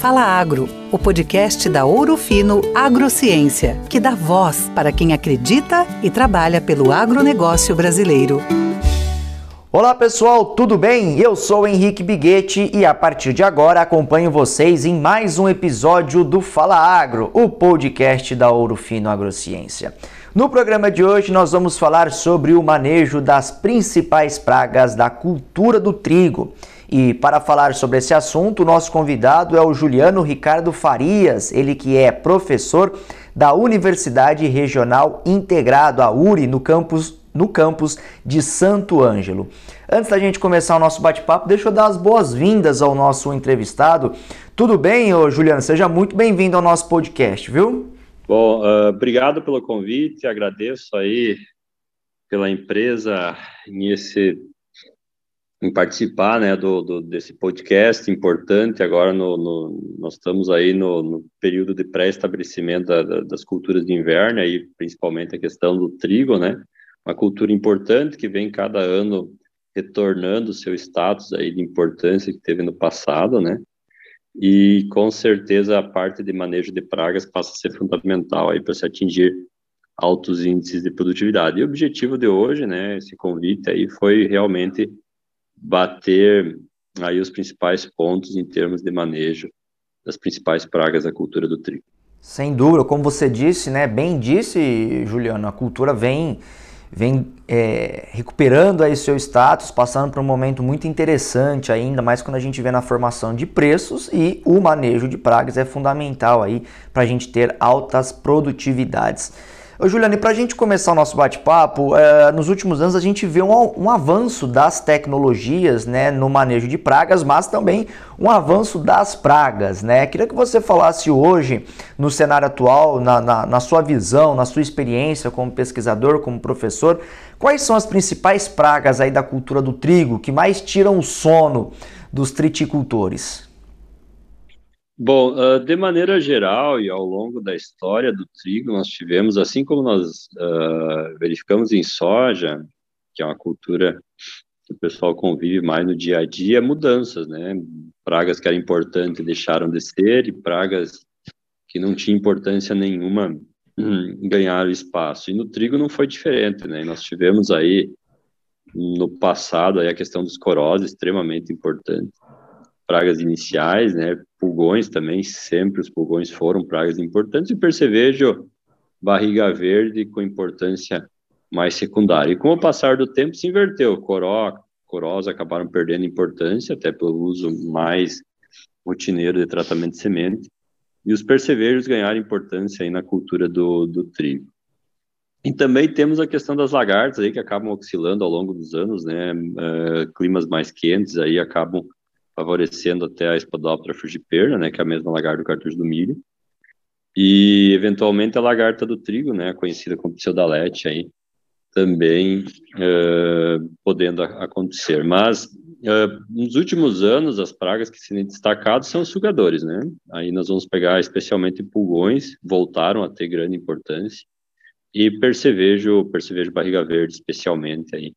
Fala Agro, o podcast da Ouro Fino Agrociência, que dá voz para quem acredita e trabalha pelo agronegócio brasileiro. Olá pessoal, tudo bem? Eu sou Henrique Biguetti e a partir de agora acompanho vocês em mais um episódio do Fala Agro, o podcast da Ouro Fino Agrociência. No programa de hoje nós vamos falar sobre o manejo das principais pragas da cultura do trigo. E para falar sobre esse assunto, nosso convidado é o Juliano Ricardo Farias, ele que é professor da Universidade Regional Integrado, a URI, no campus, no campus de Santo Ângelo. Antes da gente começar o nosso bate-papo, deixa eu dar as boas-vindas ao nosso entrevistado. Tudo bem, ô Juliano? Seja muito bem-vindo ao nosso podcast, viu? Bom, uh, obrigado pelo convite, agradeço aí pela empresa em esse em participar né, do, do, desse podcast importante. Agora no, no nós estamos aí no, no período de pré-estabelecimento da, da, das culturas de inverno, aí, principalmente a questão do trigo, né? Uma cultura importante que vem cada ano retornando o seu status aí de importância que teve no passado, né? E com certeza a parte de manejo de pragas passa a ser fundamental aí para se atingir altos índices de produtividade. E o objetivo de hoje, né, esse convite aí foi realmente bater aí os principais pontos em termos de manejo das principais pragas da cultura do trigo. Sem dúvida, como você disse, né, bem disse, Juliano, a cultura vem vem é, recuperando aí seu status, passando por um momento muito interessante ainda, mais quando a gente vê na formação de preços e o manejo de pragas é fundamental aí para a gente ter altas produtividades. Ô, Juliano, e para a gente começar o nosso bate-papo, é, nos últimos anos a gente vê um, um, avanço das tecnologias né, no manejo de pragas, mas também um avanço das pragas. Né? Queria que você falasse hoje, no cenário atual, na, na, na sua visão, na sua experiência como pesquisador, como professor, quais são as principais pragas aí da cultura do trigo que mais tiram o sono dos triticultores? Bom, uh, de maneira geral e ao longo da história do trigo, nós tivemos, assim como nós uh, verificamos em soja, que é uma cultura que o pessoal convive mais no dia a dia, mudanças, né? Pragas que eram importantes deixaram de ser e pragas que não tinham importância nenhuma hum, ganharam espaço. E no trigo não foi diferente, né? Nós tivemos aí no passado aí a questão dos coroses extremamente importante pragas iniciais, né? Pulgões também, sempre os pulgões foram pragas importantes, e percevejo barriga verde com importância mais secundária. E com o passar do tempo se inverteu, coró, corós acabaram perdendo importância, até pelo uso mais rotineiro de tratamento de semente, e os percevejos ganharam importância aí na cultura do, do trigo. E também temos a questão das lagartas aí que acabam oscilando ao longo dos anos, né? Uh, climas mais quentes aí acabam favorecendo até a Espodoptera frugiperna, né, que é a mesma lagarta do cartucho do milho, e eventualmente a lagarta do trigo, né, conhecida como pseudalete aí, também uh, podendo acontecer. Mas uh, nos últimos anos as pragas que se têm destacado são os sugadores, né? Aí nós vamos pegar especialmente pulgões, voltaram a ter grande importância, e percevejo, percevejo barriga verde especialmente aí,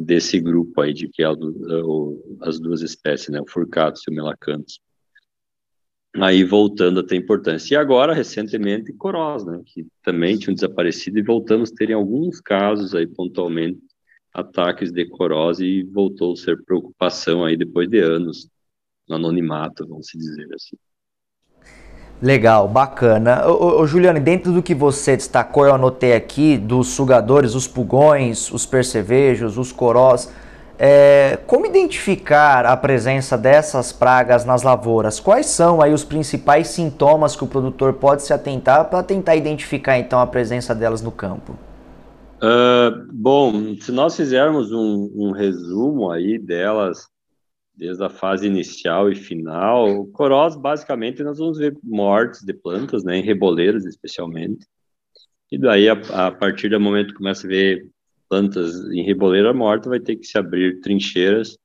desse grupo aí de que é o, as duas espécies, né, o furcatus e o melacanthus. Aí voltando a ter importância. E agora, recentemente, corós, né, que também tinham desaparecido e voltamos a ter em alguns casos aí pontualmente ataques de corós e voltou a ser preocupação aí depois de anos no anonimato, vamos dizer assim. Legal, bacana. Ô, Juliane, dentro do que você destacou, eu anotei aqui dos sugadores, os pulgões, os percevejos, os corós. É, como identificar a presença dessas pragas nas lavouras? Quais são aí os principais sintomas que o produtor pode se atentar para tentar identificar então a presença delas no campo? Uh, bom, se nós fizermos um, um resumo aí delas desde a fase inicial e final. O corós, basicamente, nós vamos ver mortes de plantas, né, em reboleiros especialmente. E daí, a, a partir do momento que começa a ver plantas em reboleira morta, vai ter que se abrir trincheiras.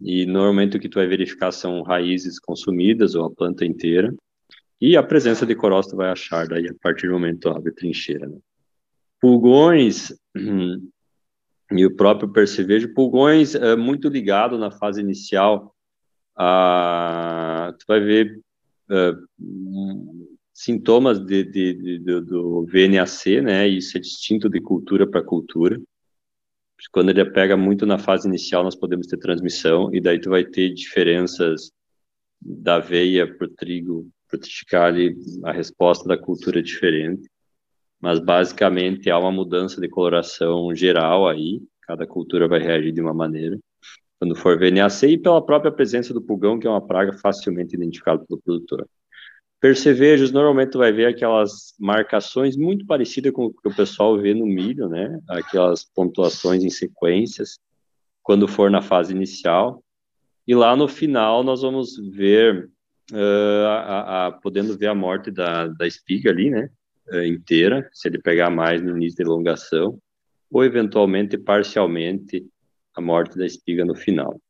E normalmente o que tu vai verificar são raízes consumidas ou a planta inteira. E a presença de corós tu vai achar daí a partir do momento abre trincheira. Né? Pulgões, e o próprio percevejo. Pulgões é muito ligado na fase inicial. A, tu vai ver uh, sintomas de, de, de, do, do VNAC, né? Isso é distinto de cultura para cultura. Quando ele pega muito na fase inicial, nós podemos ter transmissão, e daí tu vai ter diferenças da aveia para o trigo, para o triticale, a resposta da cultura é diferente. Mas basicamente há uma mudança de coloração geral aí, cada cultura vai reagir de uma maneira. Quando for VNAC e pela própria presença do pulgão, que é uma praga facilmente identificada pelo produtor. Percevejos, normalmente vai ver aquelas marcações muito parecidas com o que o pessoal vê no milho, né? Aquelas pontuações em sequências, quando for na fase inicial. E lá no final nós vamos ver, uh, a, a, podendo ver a morte da, da espiga ali, né? Uh, inteira, se ele pegar mais no início da elongação, ou eventualmente parcialmente a morte da espiga no final.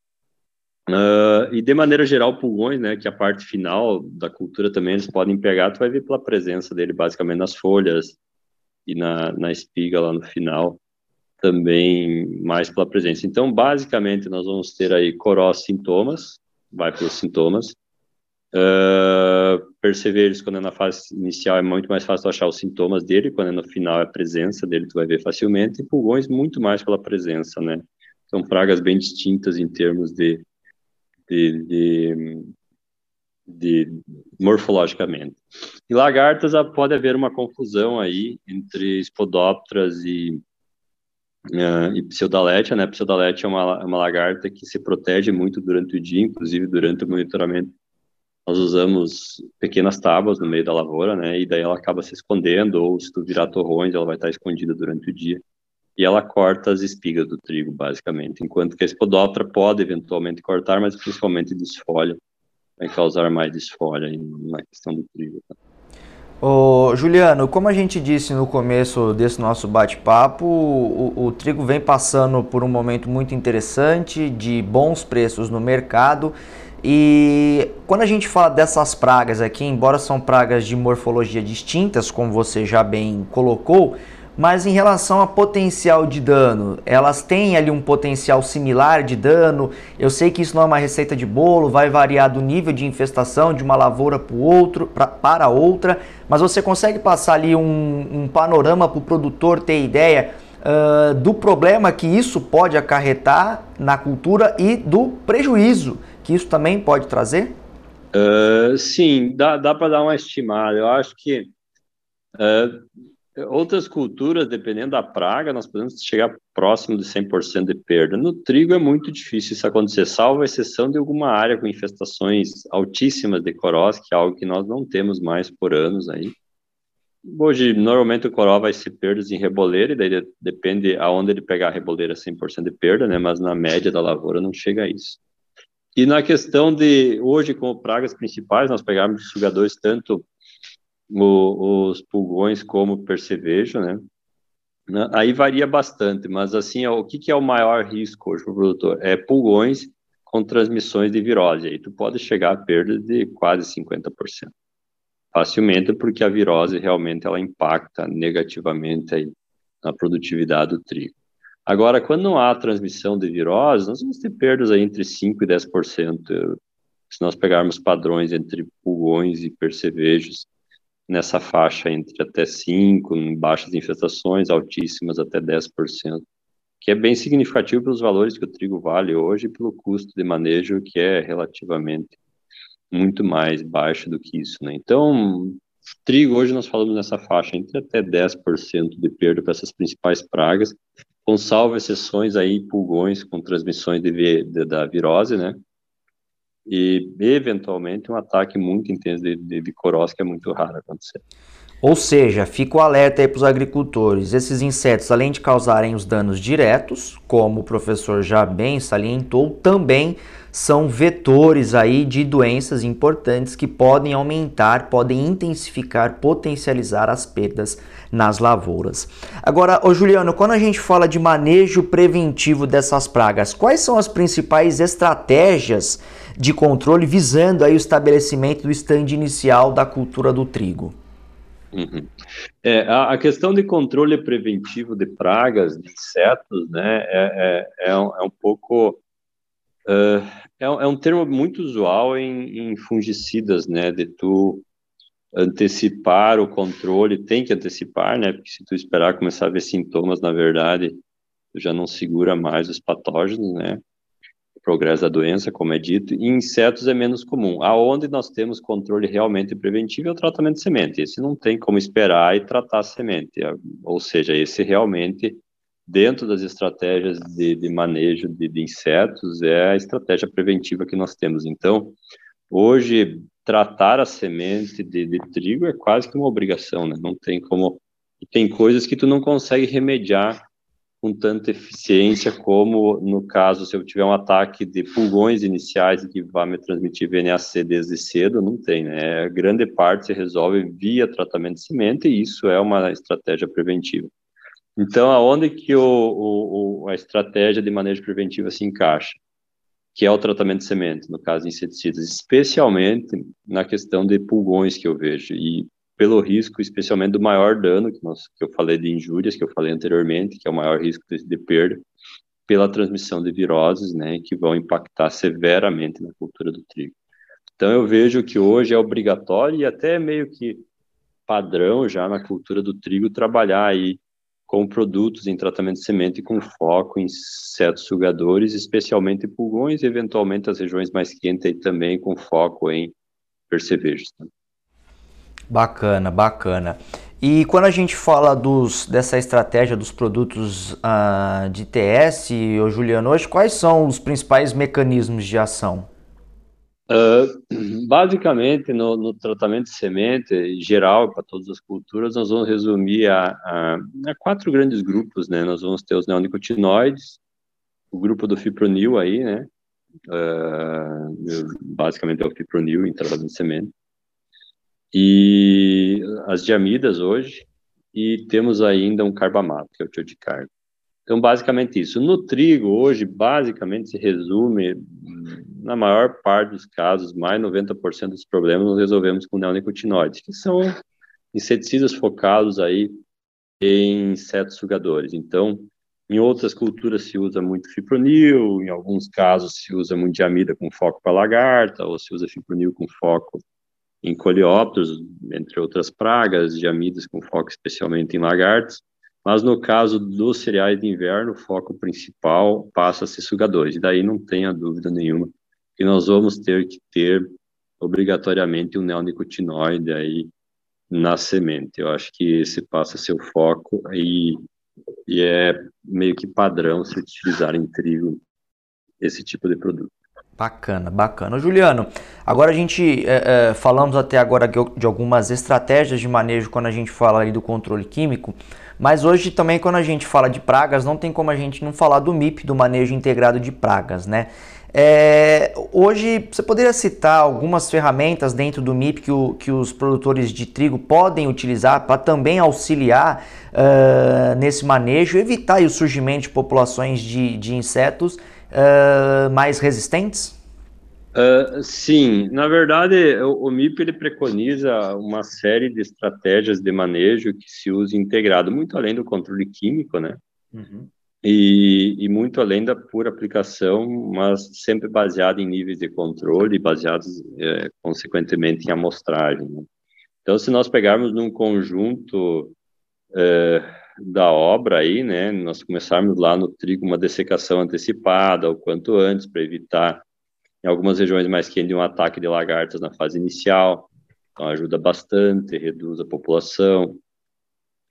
Uh, e de maneira geral, pulgões, né, que é a parte final da cultura também eles podem pegar, tu vai ver pela presença dele basicamente nas folhas e na, na espiga lá no final, também mais pela presença. Então, basicamente, nós vamos ter aí corós sintomas, vai pelos sintomas. Uh, perceveres quando é na fase inicial é muito mais fácil achar os sintomas dele, quando é no final é a presença dele, tu vai ver facilmente, e pulgões muito mais pela presença, né? São pragas bem distintas em termos de de, de, de, morfologicamente. E lagartas pode haver uma confusão aí entre espodópteras e, uh, e pseudaletia, né? Pseudaletia é uma, é uma lagarta que se protege muito durante o dia, inclusive durante o monitoramento nós usamos pequenas tábuas no meio da lavoura, né? E daí ela acaba se escondendo, ou se tu virar torrões, ela vai estar escondida durante o dia e ela corta as espigas do trigo, basicamente, enquanto que a espodóptera pode eventualmente cortar, mas principalmente desfolha, vai causar mais desfolha na questão do trigo. Tá? Ô, Juliano, como a gente disse no começo desse nosso bate-papo, o, o, trigo vem passando por um momento muito interessante de bons preços no mercado. E quando a gente fala dessas pragas aqui, embora são pragas de morfologia distintas, como você já bem colocou, mas em relação a potencial de dano, elas têm ali um potencial similar de dano. Eu sei que isso não é uma receita de bolo, vai variar do nível de infestação de uma lavoura para outro, pra, para outra, mas você consegue passar ali um, um panorama para o produtor ter ideia uh, do problema que isso pode acarretar na cultura e do prejuízo que isso também pode trazer? Uh, sim, dá, dá para dar uma estimada. Eu acho que uh, Outras culturas, dependendo da praga, nós podemos chegar próximo de 100% de perda. No trigo é muito difícil isso acontecer, salvo exceção de alguma área com infestações altíssimas de corós, que é algo que nós não temos mais por anos aí. Hoje, normalmente o coró vai ser perdas em reboleira, e daí depende aonde ele pegar a reboleira 100% de perda, né? Mas na média da lavoura não chega a isso. E na questão de, hoje, como pragas principais, nós pegarmos sugadores tanto o, os pulgões como percevejo, né? Aí varia bastante, mas assim, o que, que é o maior risco hoje para o produtor? É pulgões com transmissões de virose. Aí tu pode chegar a perda de quase 50%. Facilmente, porque a virose realmente ela impacta negativamente aí na produtividade do trigo. Agora, quando não há transmissão de virose, nós vamos ter perdas aí entre 5% e 10%. Se nós pegarmos padrões entre pulgões e percevejos, nessa faixa entre até 5, em baixas infestações, altíssimas até 10%, que é bem significativo pelos valores que o trigo vale hoje e pelo custo de manejo, que é relativamente muito mais baixo do que isso. Né? Então, trigo, hoje nós falamos nessa faixa entre até 10% de perda para essas principais pragas, com salvo exceções aí, pulgões com transmissões de, de, da virose, né? e eventualmente um ataque muito intenso de, de, que é muito raro acontecer. Ou seja, fica o alerta aí para os agricultores. Esses insetos, além de causarem os danos diretos, como o professor já bem salientou, também são vetores aí de doenças importantes que podem aumentar, podem intensificar, potencializar as perdas nas lavouras. Agora, ô Juliano, quando a gente fala de manejo preventivo dessas pragas, quais são as principais estratégias de controle visando aí o estabelecimento do stand inicial da cultura do trigo? Uhum. É, a, a, questão de controle preventivo de pragas, de insetos, né, é, é, é, um, é um, pouco Uh, é, é, um termo muito usual em, em fungicidas, né? De tu antecipar o controle, tem que antecipar, né? Porque se tu esperar começar a ver sintomas, na verdade, tu já não segura mais os patógenos, né? O progresso da doença, como é dito, e insetos é menos comum. Aonde nós temos controle realmente preventivo é o tratamento de semente. Esse não tem como esperar e tratar a semente, ou seja, esse realmente dentro das estratégias de, de manejo de, de, insetos é a estratégia preventiva que nós temos. Então, hoje tratar a semente de, de trigo é quase que uma obrigação, né? Não tem como tem coisas que tu não consegue remediar com tanta eficiência como no caso se eu tiver um ataque de pulgões iniciais que vá me transmitir VNAC desde cedo, não tem, né? A grande parte se resolve via tratamento de semente e isso é uma estratégia preventiva. Então, aonde que o, o, a estratégia de manejo preventivo se encaixa? Que é o tratamento de semente, no caso de inseticidas, especialmente na questão de pulgões que eu vejo, e pelo risco, especialmente do maior dano, que, nós, que eu falei de injúrias, que eu falei anteriormente, que é o maior risco de, de perda, pela transmissão de viroses, né, que vão impactar severamente na cultura do trigo. Então, eu vejo que hoje é obrigatório e até meio que padrão já na cultura do trigo trabalhar aí com produtos em tratamento de semente com foco em insetos sugadores, especialmente pulgões, e eventualmente as regiões mais quentes e também com foco em percevejos. Tá? Bacana, bacana. E quando a gente fala dos, dessa estratégia dos produtos uh, de TS, ô Juliano, hoje quais são os principais mecanismos de ação? Uh, basicamente, no, no, tratamento de semente geral para todas as culturas, nós vamos resumir a, a, a, quatro grandes grupos, né? Nós vamos ter os neonicotinoides, o grupo do fipronil aí, né? Uh, basicamente é o fipronil em tratamento de semente. E as diamidas hoje, e temos ainda um carbamato, que é o tio de carne. Então, basicamente isso. No trigo, hoje, basicamente se resume, na maior parte dos casos, mais 90% dos problemas nós resolvemos com neonicotinoides, que são inseticidas focados aí em insetos sugadores. Então, em outras culturas se usa muito fipronil, em alguns casos se usa muito diamida com foco para lagarta, ou se usa fipronil com foco em coleópteros, entre outras pragas, diamidas com foco especialmente em lagartas. Mas no caso dos cereais de inverno, o foco principal passa a ser sugadores. E daí não tenha dúvida nenhuma que nós vamos ter que ter obrigatoriamente um neonicotinoide aí na semente. Eu acho que esse passa a ser o foco e, e é meio que padrão se utilizar em trigo esse tipo de produto. Bacana, bacana. Juliano, agora a gente é, é, falamos até agora de algumas estratégias de manejo quando a gente fala aí do controle químico. Mas hoje também quando a gente fala de pragas, não tem como a gente não falar do MIP, do manejo integrado de pragas, né? É, hoje você poderia citar algumas ferramentas dentro do MIP que, o, que os produtores de trigo podem utilizar para também auxiliar uh, nesse manejo, evitar o surgimento de populações de, de insetos uh, mais resistentes? Uh, sim, na verdade, o, o, MIP ele preconiza uma série de estratégias de manejo que se usa integrado, muito além do controle químico, né? Uhum. E, e, muito além da pura aplicação, mas sempre baseado em níveis de controle, baseados, é, consequentemente, em amostragem. Né? Então, se nós pegarmos num conjunto é, da obra aí, né, nós começarmos lá no trigo uma dessecação antecipada, o quanto antes, para evitar em algumas regiões mais quentes, um ataque de lagartas na fase inicial, então ajuda bastante, reduz a população.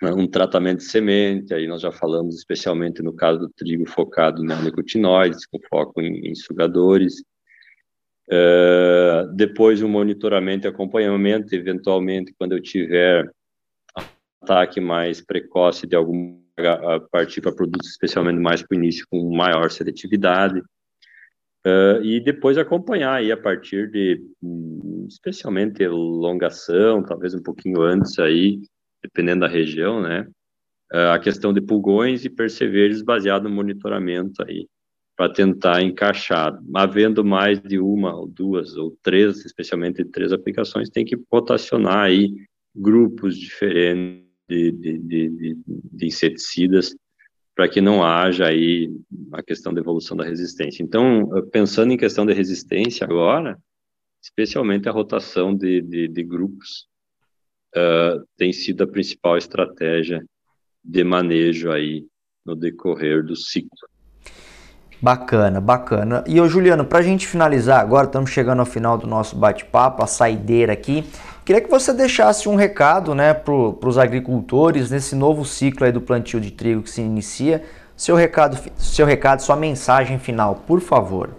Um tratamento de semente, aí nós já falamos especialmente no caso do trigo focado em nicotinoides, com foco em, em sugadores. Uh, depois o monitoramento e acompanhamento, eventualmente quando eu tiver ataque mais precoce de algum partir para produtos especialmente mais para o início com maior seletividade. Uh, e depois acompanhar aí a partir de, hum, especialmente elongação, talvez um pouquinho antes aí, dependendo da região, né? Uh, a questão de pulgões e percevejos baseado no monitoramento aí, para tentar encaixar. Havendo mais de uma ou duas ou três, especialmente três aplicações, tem que rotacionar aí grupos diferentes de, de, de, de inseticidas para que não haja aí a questão da evolução da resistência. Então, pensando em questão de resistência agora, especialmente a rotação de, de, de grupos uh, tem sido a principal estratégia de manejo aí no decorrer do ciclo. Bacana, bacana. E ô Juliano, para a gente finalizar agora, estamos chegando ao final do nosso bate-papo, a saideira aqui. Queria que você deixasse um recado né, para os agricultores nesse novo ciclo do plantio de trigo que se inicia. Seu recado, seu recado, sua mensagem final, por favor.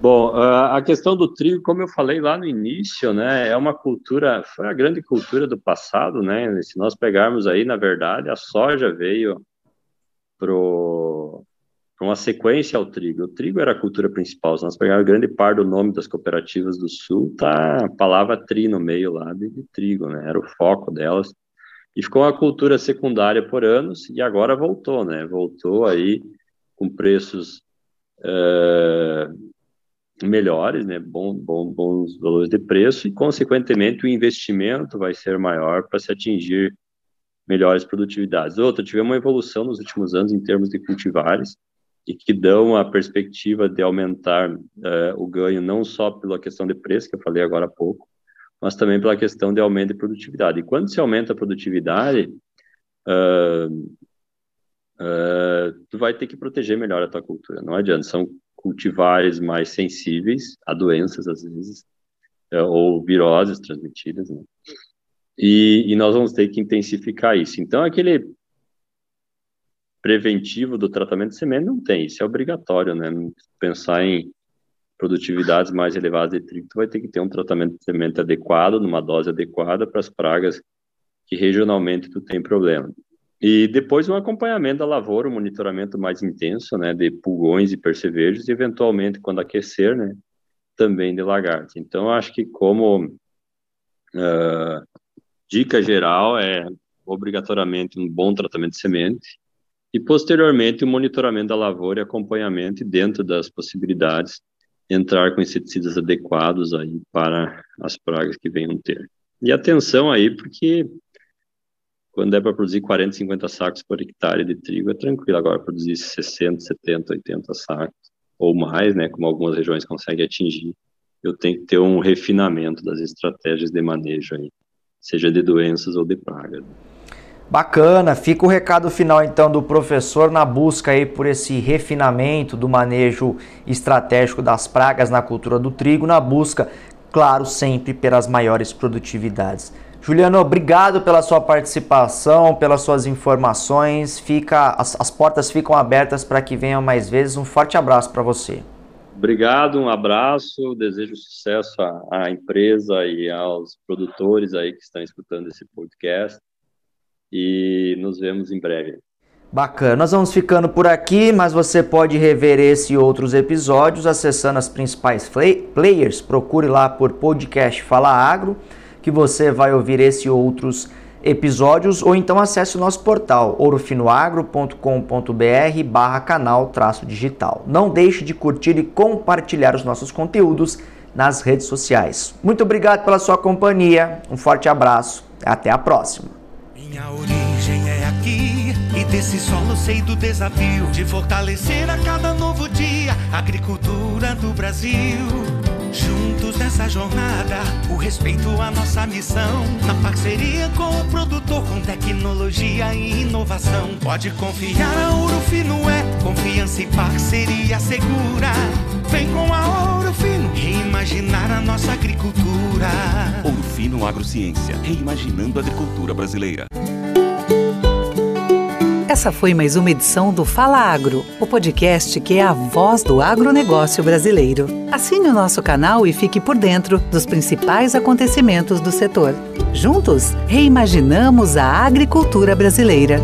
Bom, a questão do trigo, como eu falei lá no início, né, é uma cultura, foi a grande cultura do passado, né? Se nós pegarmos aí, na verdade, a soja veio pro uma sequência ao trigo. O trigo era a cultura principal. Se nós pegarmos grande parte do nome das cooperativas do Sul, tá a palavra tri no meio lá de, de trigo, né? Era o foco delas. E ficou uma cultura secundária por anos e agora voltou, né? Voltou aí com preços uh, melhores, né? Bom, bom, bons valores de preço e, consequentemente, o investimento vai ser maior para se atingir melhores produtividades. Outra, tivemos uma evolução nos últimos anos em termos de cultivares e que dão a perspectiva de aumentar uh, o ganho não só pela questão de preço, que eu falei agora há pouco, mas também pela questão de aumento de produtividade. E quando se aumenta a produtividade, uh, uh, tu vai ter que proteger melhor a tua cultura. Não adianta, são cultivares mais sensíveis a doenças, às vezes, ou viroses transmitidas, né? E, e, nós vamos ter que intensificar isso. Então, aquele preventivo do tratamento de semente não tem, isso é obrigatório, né? Pensar em produtividades mais elevadas de trigo, vai ter que ter um tratamento de semente adequado, numa dose adequada para as pragas que regionalmente tu tem problema. E depois um acompanhamento da lavoura, um monitoramento mais intenso, né, de pulgões e percevejos, e eventualmente, quando aquecer, né, também de lagartos. Então, acho que como uh, dica geral é obrigatoriamente um bom tratamento de semente, e posteriormente o monitoramento da lavoura e acompanhamento dentro das possibilidades entrar com inseticidas adequados aí para as pragas que venham ter. E atenção aí, porque quando é para produzir 40, 50 sacos por hectare de trigo, é tranquilo. Agora, produzir 60, 70, 80 sacos ou mais, né, como algumas regiões conseguem atingir, eu tenho que ter um refinamento das estratégias de manejo aí, seja de doenças ou de pragas. Bacana, fica o recado final então do professor na busca aí por esse refinamento do manejo estratégico das pragas na cultura do trigo, na busca, claro, sempre pelas maiores produtividades. Juliano, obrigado pela sua participação, pelas suas informações. Fica, as, as portas ficam abertas para que venham mais vezes. Um forte abraço para você. Obrigado, um abraço, desejo sucesso à, à empresa e aos produtores aí que estão escutando esse podcast e nos vemos em breve. Bacana, nós vamos ficando por aqui, mas você pode rever esse e outros episódios acessando as principais players. Procure lá por podcast Fala Agro, que você vai ouvir esse e outros episódios, ou então acesse o nosso portal ourofinoagro.com.br barra canal traço digital. Não deixe de curtir e compartilhar os nossos conteúdos nas redes sociais. Muito obrigado pela sua companhia, um forte abraço, até a próxima. Minha origem é aqui e desse solo sei do desafio de fortalecer a cada novo dia a agricultura do Brasil. Juntos nessa jornada, o respeito à nossa missão, na parceria com o produtor, com tecnologia e inovação. Pode confiar, a Ouro Fino é confiança e parceria segura. Vem com a Ouro Fino reimaginar a nossa agricultura. Ouro Fino Agrociência, reimaginando a agricultura brasileira. Essa foi mais uma edição do Fala Agro, o podcast que é a voz do agronegócio brasileiro. Assine o nosso canal e fique por dentro dos principais acontecimentos do setor. Juntos, reimaginamos a agricultura brasileira.